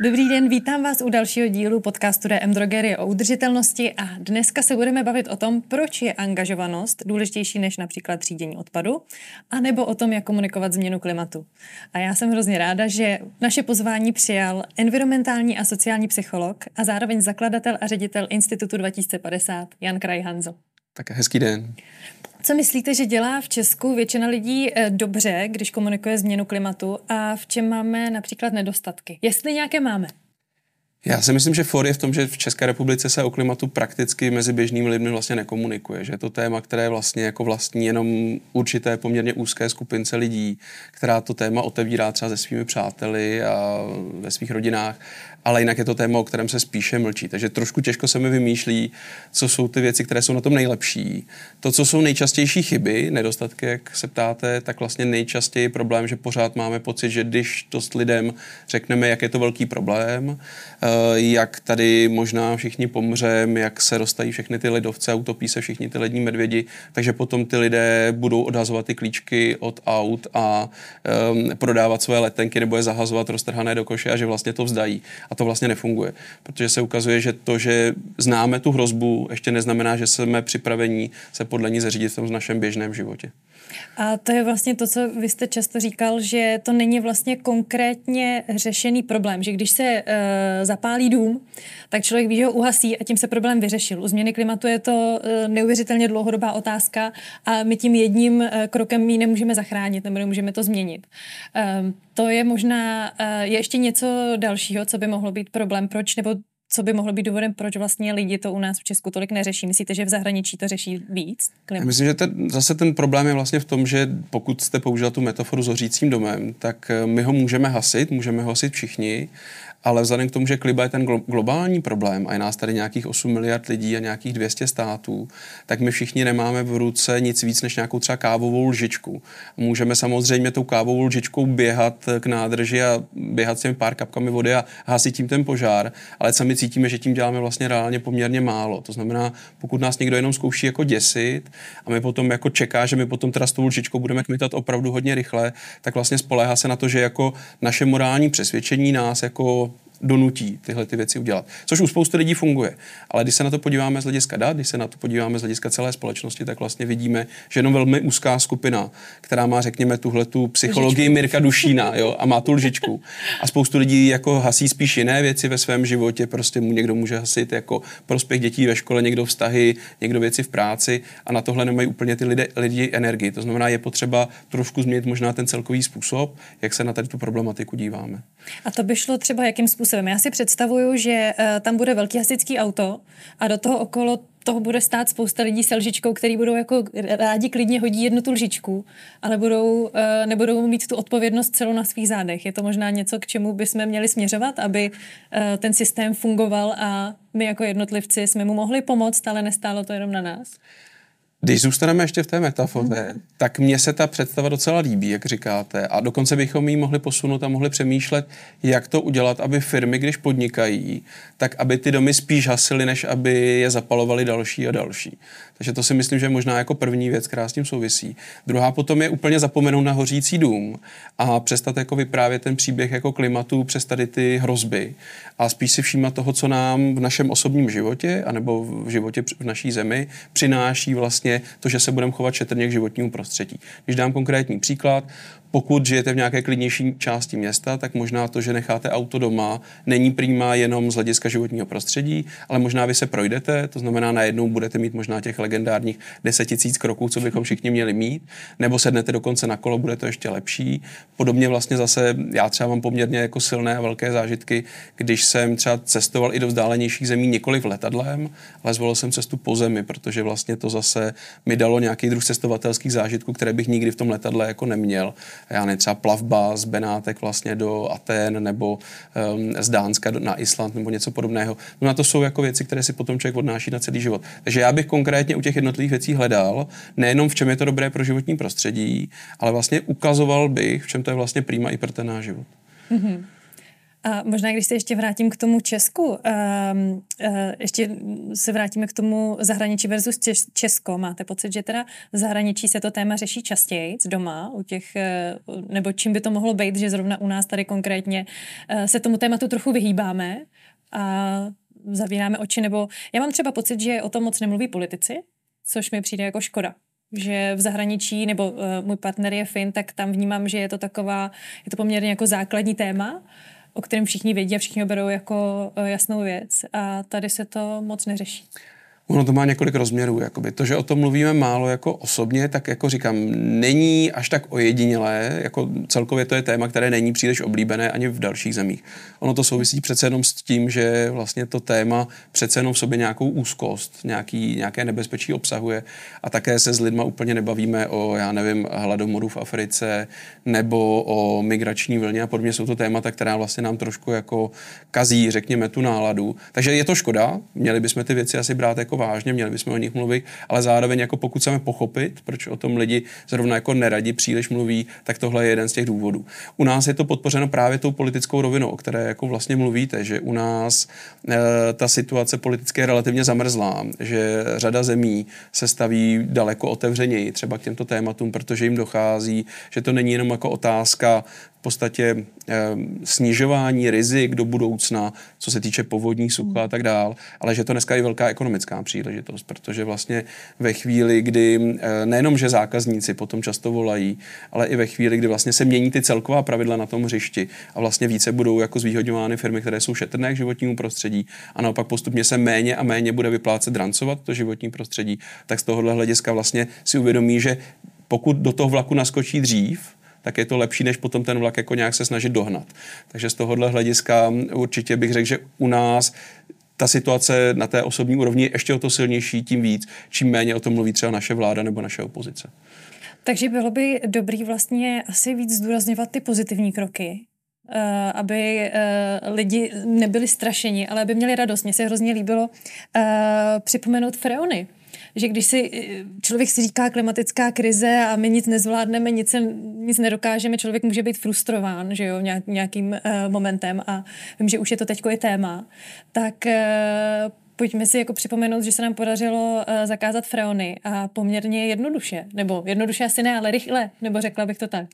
Dobrý den, vítám vás u dalšího dílu podcastu DM Drogerie o udržitelnosti a dneska se budeme bavit o tom, proč je angažovanost důležitější než například třídění odpadu, anebo o tom, jak komunikovat změnu klimatu. A já jsem hrozně ráda, že naše pozvání přijal environmentální a sociální psycholog a zároveň zakladatel a ředitel Institutu 2050 Jan Krajhanzo. Tak hezký den. Co myslíte, že dělá v Česku většina lidí eh, dobře, když komunikuje změnu klimatu a v čem máme například nedostatky? Jestli nějaké máme? Já si myslím, že for je v tom, že v České republice se o klimatu prakticky mezi běžnými lidmi vlastně nekomunikuje, že je to téma, které je vlastně jako vlastní jenom určité poměrně úzké skupince lidí, která to téma otevírá třeba se svými přáteli a ve svých rodinách ale jinak je to téma, o kterém se spíše mlčí. Takže trošku těžko se mi vymýšlí, co jsou ty věci, které jsou na tom nejlepší. To, co jsou nejčastější chyby, nedostatky, jak se ptáte, tak vlastně nejčastěji problém, že pořád máme pocit, že když to s lidem řekneme, jak je to velký problém, eh, jak tady možná všichni pomřem, jak se roztají všechny ty lidovce, utopí se všichni ty lední medvědi, takže potom ty lidé budou odhazovat ty klíčky od aut a um, prodávat své letenky nebo je zahazovat roztrhané do koše a že vlastně to vzdají. A to vlastně nefunguje. Protože se ukazuje, že to, že známe tu hrozbu, ještě neznamená, že jsme připraveni se podle ní zařídit v tom našem běžném životě. A to je vlastně to, co vy jste často říkal, že to není vlastně konkrétně řešený problém, že když se uh, zapálí dům, tak člověk ví, že ho uhasí a tím se problém vyřešil. U změny klimatu je to uh, neuvěřitelně dlouhodobá otázka a my tím jedním uh, krokem ji nemůžeme zachránit nebo nemůžeme to změnit. Uh, to je možná, uh, je ještě něco dalšího, co by mohlo být problém, proč nebo co by mohlo být důvodem, proč vlastně lidi to u nás v Česku tolik neřeší? Myslíte, že v zahraničí to řeší víc? Já myslím, že ten, zase ten problém je vlastně v tom, že pokud jste použil tu metaforu s hořícím domem, tak eh, my ho můžeme hasit, můžeme ho hasit všichni, ale vzhledem k tomu, že kliba je ten globální problém a je nás tady nějakých 8 miliard lidí a nějakých 200 států, tak my všichni nemáme v ruce nic víc než nějakou třeba kávovou lžičku. Můžeme samozřejmě tou kávovou lžičkou běhat k nádrži a běhat s těmi pár kapkami vody a hasit tím ten požár, ale sami cítíme, že tím děláme vlastně reálně poměrně málo. To znamená, pokud nás někdo jenom zkouší jako děsit a my potom jako čeká, že my potom teda s tou lžičkou budeme kmitat opravdu hodně rychle, tak vlastně spoléhá se na to, že jako naše morální přesvědčení nás jako people donutí tyhle ty věci udělat. Což u spousty lidí funguje. Ale když se na to podíváme z hlediska dat, když se na to podíváme z hlediska celé společnosti, tak vlastně vidíme, že jenom velmi úzká skupina, která má, řekněme, tuhle tu psychologii Mirka Dušína jo, a má tu lžičku. A spoustu lidí jako hasí spíš jiné věci ve svém životě, prostě mu někdo může hasit jako prospěch dětí ve škole, někdo vztahy, někdo věci v práci a na tohle nemají úplně ty lidé, lidi energii. To znamená, je potřeba trošku změnit možná ten celkový způsob, jak se na tady tu problematiku díváme. A to by šlo třeba jakým způsobem? Způsobem. Já si představuju, že uh, tam bude velký hasičský auto a do toho okolo toho bude stát spousta lidí s lžičkou, který budou jako rádi klidně hodí jednu tu lžičku, ale budou, uh, nebudou mít tu odpovědnost celou na svých zádech. Je to možná něco, k čemu bychom měli směřovat, aby uh, ten systém fungoval a my jako jednotlivci jsme mu mohli pomoct, ale nestálo to jenom na nás. Když zůstaneme ještě v té metafoře, mm. tak mně se ta představa docela líbí, jak říkáte. A dokonce bychom ji mohli posunout a mohli přemýšlet, jak to udělat, aby firmy, když podnikají, tak aby ty domy spíš hasily, než aby je zapalovaly další a další. Takže to si myslím, že je možná jako první věc, která s tím souvisí. Druhá potom je úplně zapomenout na hořící dům a přestat jako vyprávět ten příběh jako klimatu přes tady ty hrozby a spíš si všímat toho, co nám v našem osobním životě anebo v životě v naší zemi přináší vlastně to, že se budeme chovat šetrně k životnímu prostředí. Když dám konkrétní příklad, pokud žijete v nějaké klidnější části města, tak možná to, že necháte auto doma, není přímá jenom z hlediska životního prostředí, ale možná vy se projdete, to znamená najednou budete mít možná těch legendárních 10 tisíc kroků, co bychom všichni měli mít, nebo sednete dokonce na kolo, bude to ještě lepší. Podobně vlastně zase, já třeba mám poměrně jako silné a velké zážitky, když jsem třeba cestoval i do vzdálenějších zemí několik letadlem, ale zvolil jsem cestu po zemi, protože vlastně to zase mi dalo nějaký druh cestovatelských zážitků, které bych nikdy v tom letadle jako neměl já ne, třeba plavba z Benátek vlastně do Aten nebo um, z Dánska na Island nebo něco podobného. No na to jsou jako věci, které si potom člověk odnáší na celý život. Takže já bych konkrétně u těch jednotlivých věcí hledal, nejenom v čem je to dobré pro životní prostředí, ale vlastně ukazoval bych, v čem to je vlastně prýma i pro ten náš život. Mm-hmm. A možná, když se ještě vrátím k tomu Česku, um, uh, ještě se vrátíme k tomu zahraničí versus Česko. Máte pocit, že teda v zahraničí se to téma řeší častěji doma u těch, uh, nebo čím by to mohlo být, že zrovna u nás tady konkrétně uh, se tomu tématu trochu vyhýbáme a zavíráme oči, nebo já mám třeba pocit, že o tom moc nemluví politici, což mi přijde jako škoda že v zahraničí, nebo uh, můj partner je Fin, tak tam vnímám, že je to taková, je to poměrně jako základní téma, o kterém všichni vědí a všichni ho berou jako uh, jasnou věc a tady se to moc neřeší. Ono to má několik rozměrů. Jakoby. To, že o tom mluvíme málo jako osobně, tak jako říkám, není až tak ojedinělé. Jako celkově to je téma, které není příliš oblíbené ani v dalších zemích. Ono to souvisí přece jenom s tím, že vlastně to téma přece jenom v sobě nějakou úzkost, nějaký, nějaké nebezpečí obsahuje a také se s lidma úplně nebavíme o, já nevím, hladomoru v Africe nebo o migrační vlně a podobně. Jsou to témata, která vlastně nám trošku jako kazí, řekněme, tu náladu. Takže je to škoda, měli bychom ty věci asi brát jako jako vážně, měli bychom o nich mluvit, ale zároveň jako pokud chceme pochopit, proč o tom lidi zrovna jako neradi příliš mluví, tak tohle je jeden z těch důvodů. U nás je to podpořeno právě tou politickou rovinou, o které jako vlastně mluvíte, že u nás e, ta situace politicky je relativně zamrzlá, že řada zemí se staví daleko otevřeněji třeba k těmto tématům, protože jim dochází, že to není jenom jako otázka podstatě eh, snižování rizik do budoucna, co se týče povodní, sucha a tak dál, ale že to dneska je velká ekonomická příležitost, protože vlastně ve chvíli, kdy eh, nejenom, že zákazníci potom často volají, ale i ve chvíli, kdy vlastně se mění ty celková pravidla na tom hřišti a vlastně více budou jako zvýhodňovány firmy, které jsou šetrné k životnímu prostředí a naopak postupně se méně a méně bude vyplácet drancovat to životní prostředí, tak z tohohle hlediska vlastně si uvědomí, že pokud do toho vlaku naskočí dřív, tak je to lepší, než potom ten vlak jako nějak se snažit dohnat. Takže z tohohle hlediska určitě bych řekl, že u nás ta situace na té osobní úrovni je ještě o to silnější, tím víc, čím méně o tom mluví třeba naše vláda nebo naše opozice. Takže bylo by dobrý vlastně asi víc zdůrazňovat ty pozitivní kroky, Uh, aby uh, lidi nebyli strašeni, ale aby měli radost. Mně se hrozně líbilo uh, připomenout freony, že když si člověk si říká klimatická krize a my nic nezvládneme, nic, se, nic nedokážeme, člověk může být frustrován, že jo, nějak, nějakým uh, momentem a vím, že už je to teďko i téma, tak uh, pojďme si jako připomenout, že se nám podařilo uh, zakázat freony a poměrně jednoduše, nebo jednoduše asi ne, ale rychle, nebo řekla bych to tak.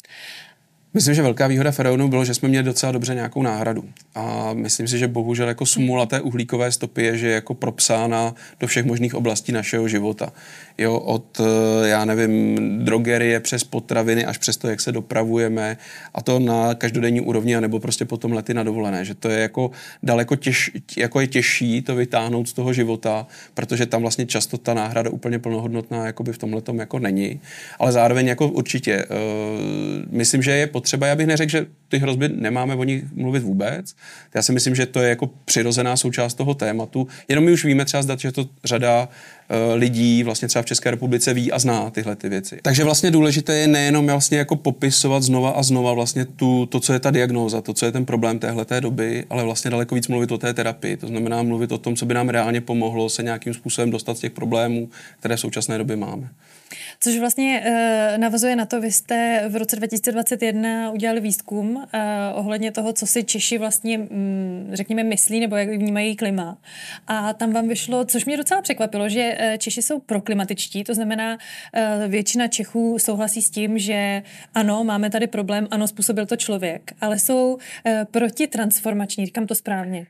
Myslím, že velká výhoda Faraonu bylo, že jsme měli docela dobře nějakou náhradu. A myslím si, že bohužel jako smůla té uhlíkové stopy je, že je jako propsána do všech možných oblastí našeho života jo, od, eh, já nevím, drogerie přes potraviny až přes to, jak se dopravujeme a to na každodenní úrovni, anebo prostě potom lety na dovolené, že to je jako daleko těž, jako je těžší to vytáhnout z toho života, protože tam vlastně často ta náhrada úplně plnohodnotná jakoby v tomhle jako není, ale zároveň jako určitě uh, myslím, že je potřeba, já bych neřekl, že ty hrozby nemáme o nich mluvit vůbec. Já si myslím, že to je jako přirozená součást toho tématu. Jenom my už víme třeba zdat, že to řada lidí vlastně třeba v České republice ví a zná tyhle ty věci. Takže vlastně důležité je nejenom vlastně jako popisovat znova a znova vlastně tu, to, co je ta diagnóza, to, co je ten problém téhle doby, ale vlastně daleko víc mluvit o té terapii. To znamená mluvit o tom, co by nám reálně pomohlo se nějakým způsobem dostat z těch problémů, které v současné době máme. Což vlastně uh, navazuje na to, vy jste v roce 2021 udělali výzkum uh, ohledně toho, co si Češi vlastně, um, řekněme, myslí nebo jak vnímají klima. A tam vám vyšlo, což mě docela překvapilo, že uh, Češi jsou proklimatičtí, to znamená, většina Čechů souhlasí s tím, že ano, máme tady problém, ano, způsobil to člověk, ale jsou uh, protitransformační, říkám to správně.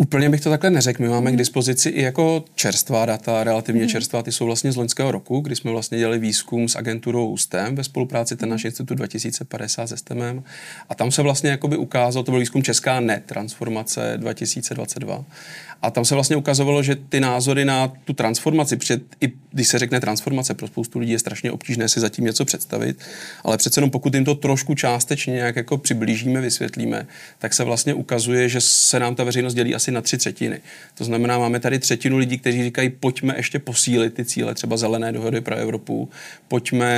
Úplně bych to takhle neřekl. My máme k dispozici i jako čerstvá data, relativně hmm. čerstvá, ty jsou vlastně z loňského roku, kdy jsme vlastně dělali výzkum s agenturou STEM ve spolupráci ten náš institut 2050 se STEMem. A tam se vlastně jakoby ukázalo, to byl výzkum Česká net transformace 2022. A tam se vlastně ukazovalo, že ty názory na tu transformaci, před, i když se řekne transformace, pro spoustu lidí je strašně obtížné si zatím něco představit, ale přece jenom pokud jim to trošku částečně nějak jako přiblížíme, vysvětlíme, tak se vlastně ukazuje, že se nám ta veřejnost dělí asi na tři třetiny. To znamená, máme tady třetinu lidí, kteří říkají, pojďme ještě posílit ty cíle, třeba zelené dohody pro Evropu, pojďme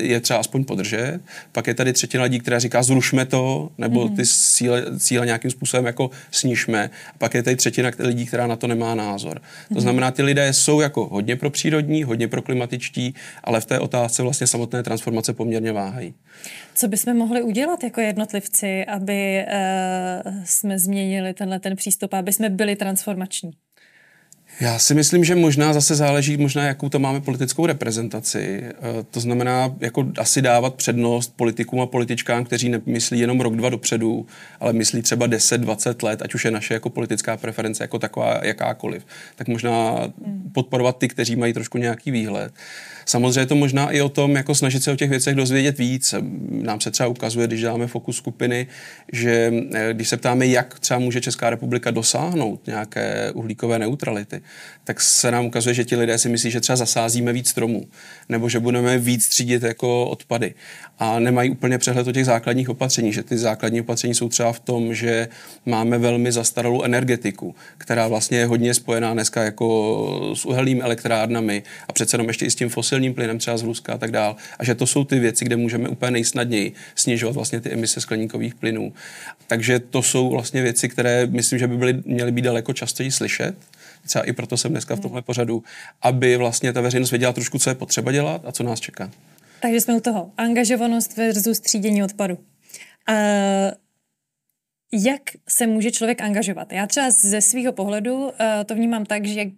je třeba aspoň podržet. Pak je tady třetina lidí, která říká, zrušme to, nebo mm-hmm. ty cíle, cíle nějakým způsobem jako snižme. Pak je tady třetina lidí, lidí, která na to nemá názor. To mhm. znamená, ty lidé jsou jako hodně pro přírodní, hodně pro klimatičtí, ale v té otázce vlastně samotné transformace poměrně váhají. Co bychom mohli udělat jako jednotlivci, aby uh, jsme změnili tenhle ten přístup, aby jsme byli transformační? Já si myslím, že možná zase záleží, možná jakou to máme politickou reprezentaci. Eh, to znamená, jako asi dávat přednost politikům a političkám, kteří nemyslí jenom rok, dva dopředu, ale myslí třeba 10, 20 let, ať už je naše jako politická preference jako taková jakákoliv. Tak možná hmm. podporovat ty, kteří mají trošku nějaký výhled. Samozřejmě je to možná i o tom, jako snažit se o těch věcech dozvědět víc. Nám se třeba ukazuje, když děláme fokus skupiny, že eh, když se ptáme, jak třeba může Česká republika dosáhnout nějaké uhlíkové neutrality, tak se nám ukazuje, že ti lidé si myslí, že třeba zasázíme víc stromů, nebo že budeme víc třídit jako odpady. A nemají úplně přehled o těch základních opatření, že ty základní opatření jsou třeba v tom, že máme velmi zastaralou energetiku, která vlastně je hodně spojená dneska jako s uhelnými elektrárnami a přece jenom ještě i s tím fosilním plynem třeba z Ruska a tak dál. A že to jsou ty věci, kde můžeme úplně nejsnadněji snižovat vlastně ty emise skleníkových plynů. Takže to jsou vlastně věci, které myslím, že by byly, měly být daleko častěji slyšet třeba i proto jsem dneska v tomhle pořadu, aby vlastně ta veřejnost věděla trošku, co je potřeba dělat a co nás čeká. Takže jsme u toho. Angažovanost versus třídění odpadu. Uh, jak se může člověk angažovat? Já třeba ze svého pohledu uh, to vnímám tak, že uh,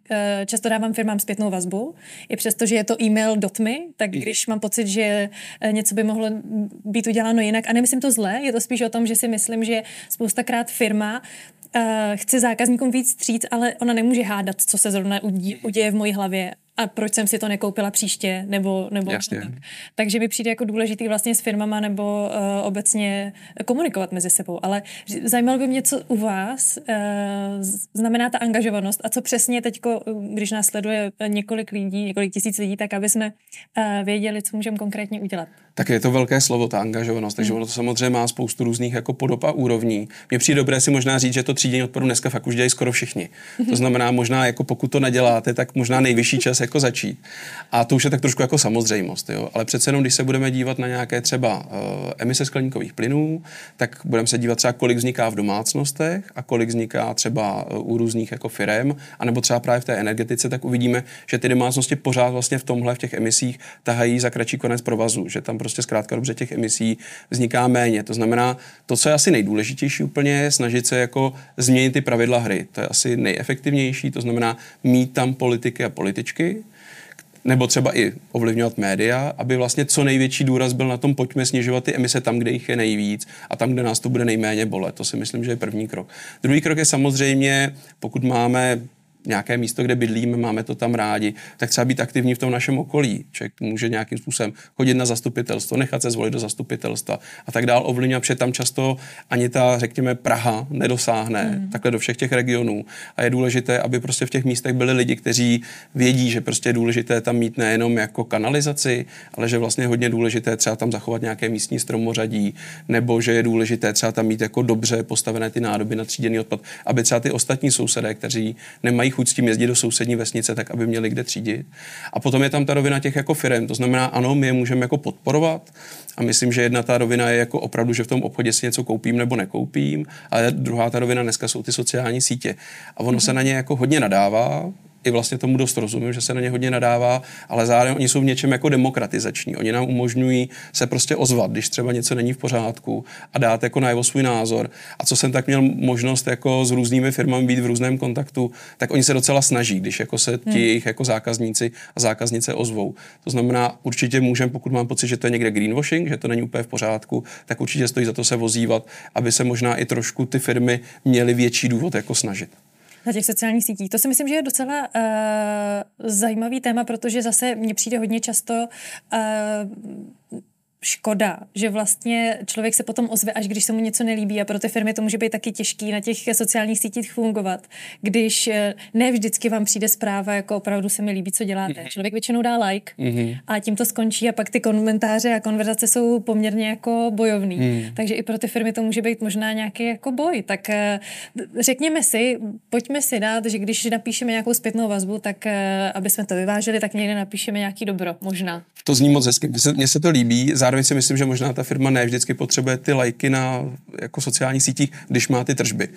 často dávám firmám zpětnou vazbu, i přesto, že je to e-mail dotmy, tak když mám pocit, že uh, něco by mohlo být uděláno jinak, a nemyslím to zle, je to spíš o tom, že si myslím, že spoustakrát firma uh, chce zákazníkům víc stříc, ale ona nemůže hádat, co se zrovna uděje v mojí hlavě a proč jsem si to nekoupila příště, nebo, nebo Jasně. tak. Takže mi přijde jako důležitý vlastně s firmama nebo uh, obecně komunikovat mezi sebou. Ale zajímalo by mě, co u vás uh, znamená ta angažovanost a co přesně teď, když nás sleduje několik lidí, několik tisíc lidí, tak aby jsme uh, věděli, co můžeme konkrétně udělat. Tak je to velké slovo, ta angažovanost, takže hmm. ono to samozřejmě má spoustu různých jako podob a úrovní. Mně přijde dobré si možná říct, že to třídění odpadu dneska fakt už dělají skoro všichni. To znamená, možná jako pokud to neděláte, tak možná nejvyšší čas jako začít. A to už je tak trošku jako samozřejmost, jo. Ale přece jenom, když se budeme dívat na nějaké třeba uh, emise skleníkových plynů, tak budeme se dívat třeba, kolik vzniká v domácnostech a kolik vzniká třeba uh, u různých jako firem, anebo třeba právě v té energetice, tak uvidíme, že ty domácnosti pořád vlastně v tomhle, v těch emisích tahají za kratší konec provazu, že tam prostě zkrátka dobře těch emisí vzniká méně. To znamená, to, co je asi nejdůležitější úplně, je snažit se jako změnit ty pravidla hry. To je asi nejefektivnější, to znamená mít tam politiky a političky, nebo třeba i ovlivňovat média, aby vlastně co největší důraz byl na tom, pojďme snižovat ty emise tam, kde jich je nejvíc a tam, kde nás to bude nejméně bolet. To si myslím, že je první krok. Druhý krok je samozřejmě, pokud máme nějaké místo, kde bydlíme, máme to tam rádi, tak třeba být aktivní v tom našem okolí. Člověk může nějakým způsobem chodit na zastupitelstvo, nechat se zvolit do zastupitelstva a tak dál ovlivňovat, protože tam často ani ta, řekněme, Praha nedosáhne mm. takhle do všech těch regionů. A je důležité, aby prostě v těch místech byli lidi, kteří vědí, že prostě je důležité tam mít nejenom jako kanalizaci, ale že vlastně je hodně důležité třeba tam zachovat nějaké místní stromořadí, nebo že je důležité třeba tam mít jako dobře postavené ty nádoby na tříděný odpad, aby třeba ty ostatní sousedé, kteří nemají chuť s tím jezdit do sousední vesnice, tak aby měli kde třídit. A potom je tam ta rovina těch jako firm. To znamená, ano, my je můžeme jako podporovat, a myslím, že jedna ta rovina je jako opravdu, že v tom obchodě si něco koupím nebo nekoupím, ale druhá ta rovina dneska jsou ty sociální sítě. A ono mm-hmm. se na ně jako hodně nadává, i vlastně tomu dost rozumím, že se na ně hodně nadává, ale zároveň oni jsou v něčem jako demokratizační. Oni nám umožňují se prostě ozvat, když třeba něco není v pořádku a dát jako najevo svůj názor. A co jsem tak měl možnost jako s různými firmami být v různém kontaktu, tak oni se docela snaží, když jako se ti hmm. jejich jako zákazníci a zákaznice ozvou. To znamená, určitě můžeme, pokud mám pocit, že to je někde greenwashing, že to není úplně v pořádku, tak určitě stojí za to se vozívat, aby se možná i trošku ty firmy měly větší důvod jako snažit na těch sociálních sítích. To si myslím, že je docela uh, zajímavý téma, protože zase mně přijde hodně často uh, škoda, že vlastně člověk se potom ozve, až když se mu něco nelíbí a pro ty firmy to může být taky těžký na těch sociálních sítích fungovat, když eh, ne vždycky vám přijde zpráva, jako opravdu se mi líbí, co děláte. Mm-hmm. Člověk většinou dá like mm-hmm. a tím to skončí a pak ty komentáře a konverzace jsou poměrně jako bojovný. Mm. Takže i pro ty firmy to může být možná nějaký jako boj. Tak eh, řekněme si, pojďme si dát, že když napíšeme nějakou zpětnou vazbu, tak eh, aby jsme to vyváželi, tak někde napíšeme nějaký dobro, možná. To zní moc hezky, mně se, mně se to líbí. Zároveň zároveň si myslím, že možná ta firma ne vždycky potřebuje ty lajky na jako sociálních sítích, když má ty tržby.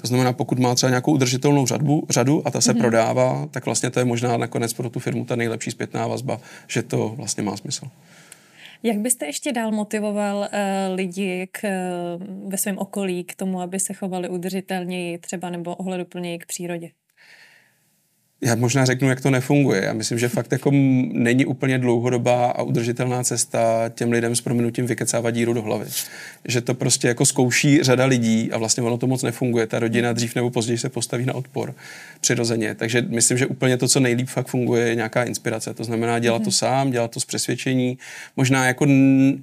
To znamená, pokud má třeba nějakou udržitelnou řadu, řadu a ta se mm-hmm. prodává, tak vlastně to je možná nakonec pro tu firmu ta nejlepší zpětná vazba, že to vlastně má smysl. Jak byste ještě dál motivoval uh, lidi k, uh, ve svém okolí k tomu, aby se chovali udržitelněji třeba nebo ohleduplněji k přírodě? Já možná řeknu, jak to nefunguje. Já myslím, že fakt jako není úplně dlouhodobá a udržitelná cesta těm lidem s prominutím vykecávat díru do hlavy. Že to prostě jako zkouší řada lidí a vlastně ono to moc nefunguje. Ta rodina dřív nebo později se postaví na odpor přirozeně. Takže myslím, že úplně to, co nejlíp fakt funguje, je nějaká inspirace. To znamená dělat to sám, dělat to z přesvědčení, možná jako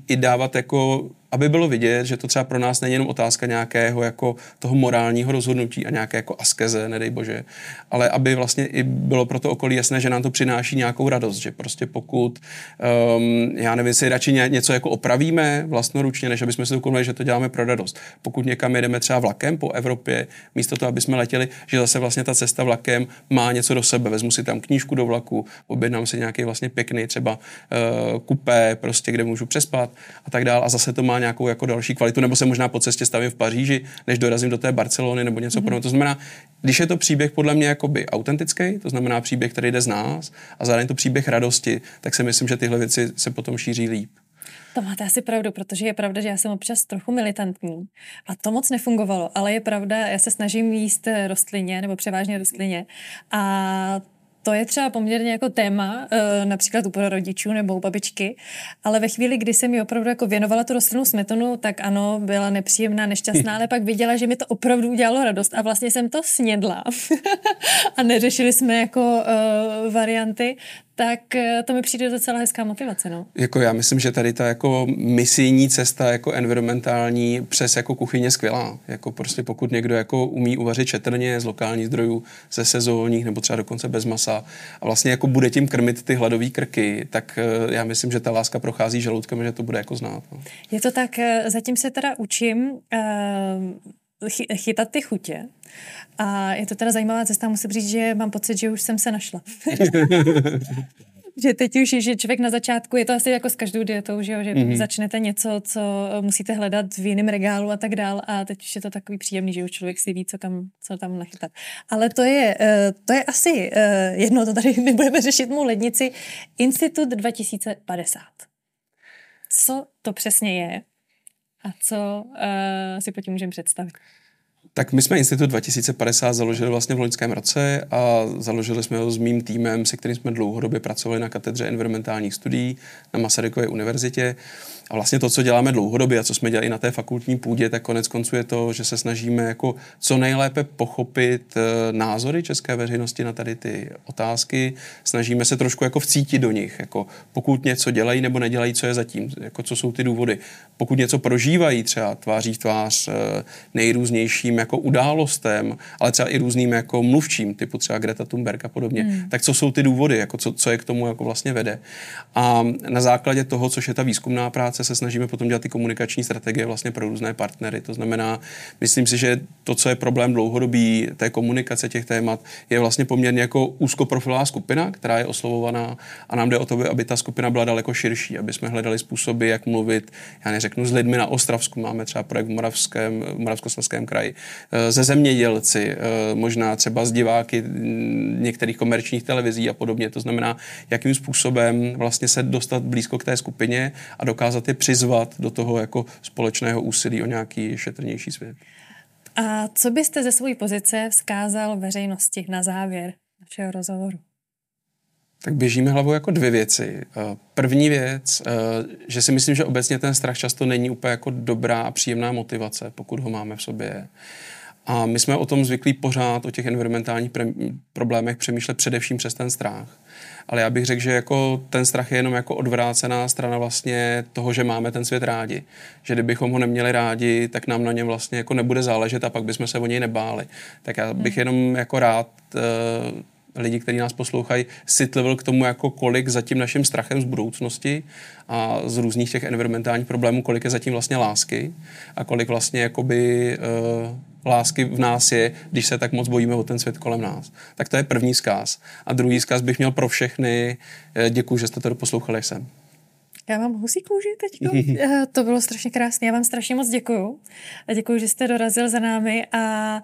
i dávat jako aby bylo vidět, že to třeba pro nás není jenom otázka nějakého jako toho morálního rozhodnutí a nějaké jako askeze, nedej bože, ale aby vlastně i bylo pro to okolí jasné, že nám to přináší nějakou radost, že prostě pokud, um, já nevím, si radši něco jako opravíme vlastnoručně, než aby jsme si ukonali, že to děláme pro radost. Pokud někam jedeme třeba vlakem po Evropě, místo toho, aby jsme letěli, že zase vlastně ta cesta vlakem má něco do sebe. Vezmu si tam knížku do vlaku, objednám si nějaký vlastně pěkný třeba uh, kupé, prostě, kde můžu přespat a tak dále. A zase to má nějakou jako další kvalitu, nebo se možná po cestě stavím v Paříži, než dorazím do té Barcelony nebo něco mm-hmm. podobného. To znamená, když je to příběh podle mě jakoby autentický, to znamená příběh, který jde z nás a zároveň to příběh radosti, tak si myslím, že tyhle věci se potom šíří líp. To máte asi pravdu, protože je pravda, že já jsem občas trochu militantní a to moc nefungovalo, ale je pravda, já se snažím jíst rostlině nebo převážně rostlině a to je třeba poměrně jako téma, eh, například u rodičů nebo u babičky, ale ve chvíli, kdy jsem mi opravdu jako věnovala tu rostlinnou smetanu, tak ano, byla nepříjemná, nešťastná, ale pak viděla, že mi to opravdu udělalo radost a vlastně jsem to snědla. A neřešili jsme jako uh, varianty, tak eh, to mi přijde docela hezká motivace. No. Jako já myslím, že tady ta jako misijní cesta jako environmentální přes jako kuchyně skvělá. Jako prostě pokud někdo jako umí uvařit četrně z lokálních zdrojů, ze sezónních nebo třeba dokonce bez masa a vlastně jako bude tím krmit ty hladové krky, tak eh, já myslím, že ta láska prochází žaludkem, že to bude jako znát. No. Je to tak, eh, zatím se teda učím uh, chytat ty chutě. A je to teda zajímavá cesta, musím říct, že mám pocit, že už jsem se našla. že teď už, že člověk na začátku, je to asi jako s každou dietou, že, jo, že mm-hmm. začnete něco, co musíte hledat v jiném regálu a tak dál a teď už je to takový příjemný, že už člověk si ví, co, kam, co tam nachytat. Ale to je, eh, to je asi eh, jedno, to tady my budeme řešit mou lednici, Institut 2050. Co to přesně je a co uh, si tím můžeme představit? Tak my jsme Institut 2050 založili vlastně v loňském roce a založili jsme ho s mým týmem, se kterým jsme dlouhodobě pracovali na katedře environmentálních studií na Masarykově univerzitě. A vlastně to, co děláme dlouhodobě a co jsme dělali na té fakultní půdě, tak konec konců je to, že se snažíme jako co nejlépe pochopit eh, názory české veřejnosti na tady ty otázky. Snažíme se trošku jako vcítit do nich, jako pokud něco dělají nebo nedělají, co je zatím, jako co jsou ty důvody. Pokud něco prožívají třeba tváří v tvář eh, nejrůznějším jako událostem, ale třeba i různým jako mluvčím, typu třeba Greta Thunberg a podobně, hmm. tak co jsou ty důvody, jako co, co je k tomu jako vlastně vede. A na základě toho, což je ta výzkumná práce, se snažíme potom dělat ty komunikační strategie vlastně pro různé partnery. To znamená, myslím si, že to, co je problém dlouhodobý té komunikace těch témat, je vlastně poměrně jako úzkoprofilová skupina, která je oslovovaná a nám jde o to, aby ta skupina byla daleko širší, aby jsme hledali způsoby, jak mluvit, já neřeknu s lidmi na Ostravsku, máme třeba projekt v Moravském, v Moravskoslezském kraji, ze zemědělci, eh, možná třeba z diváky některých komerčních televizí a podobně. To znamená, jakým způsobem vlastně se dostat blízko k té skupině a dokázat je přizvat do toho jako společného úsilí o nějaký šetrnější svět. A co byste ze své pozice vzkázal veřejnosti na závěr našeho rozhovoru? Tak běžíme hlavou jako dvě věci. Eh, první věc, eh, že si myslím, že obecně ten strach často není úplně jako dobrá a příjemná motivace, pokud ho máme v sobě. A my jsme o tom zvyklí pořád, o těch environmentálních pre- problémech přemýšlet především přes ten strach. Ale já bych řekl, že jako ten strach je jenom jako odvrácená strana vlastně toho, že máme ten svět rádi. Že kdybychom ho neměli rádi, tak nám na něm vlastně jako nebude záležet a pak bychom se o něj nebáli. Tak já bych hmm. jenom jako rád uh, lidi, kteří nás poslouchají, citlivil k tomu, jako kolik za tím strachem z budoucnosti a z různých těch environmentálních problémů, kolik je zatím vlastně lásky a kolik vlastně jakoby uh, lásky v nás je, když se tak moc bojíme o ten svět kolem nás. Tak to je první zkáz. A druhý zkáz bych měl pro všechny. Eh, Děkuji, že jste to doposlouchali jsem. Já mám husí kůži teď. Eh, to bylo strašně krásné. Já vám strašně moc děkuju. A děkuji, že jste dorazil za námi a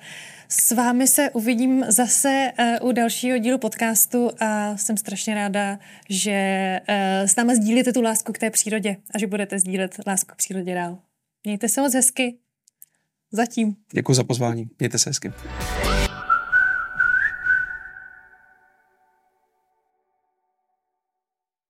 s vámi se uvidím zase uh, u dalšího dílu podcastu a jsem strašně ráda, že uh, s námi sdílíte tu lásku k té přírodě a že budete sdílet lásku k přírodě dál. Mějte se moc hezky. Zatím. Děkuji za pozvání. Mějte se hezky.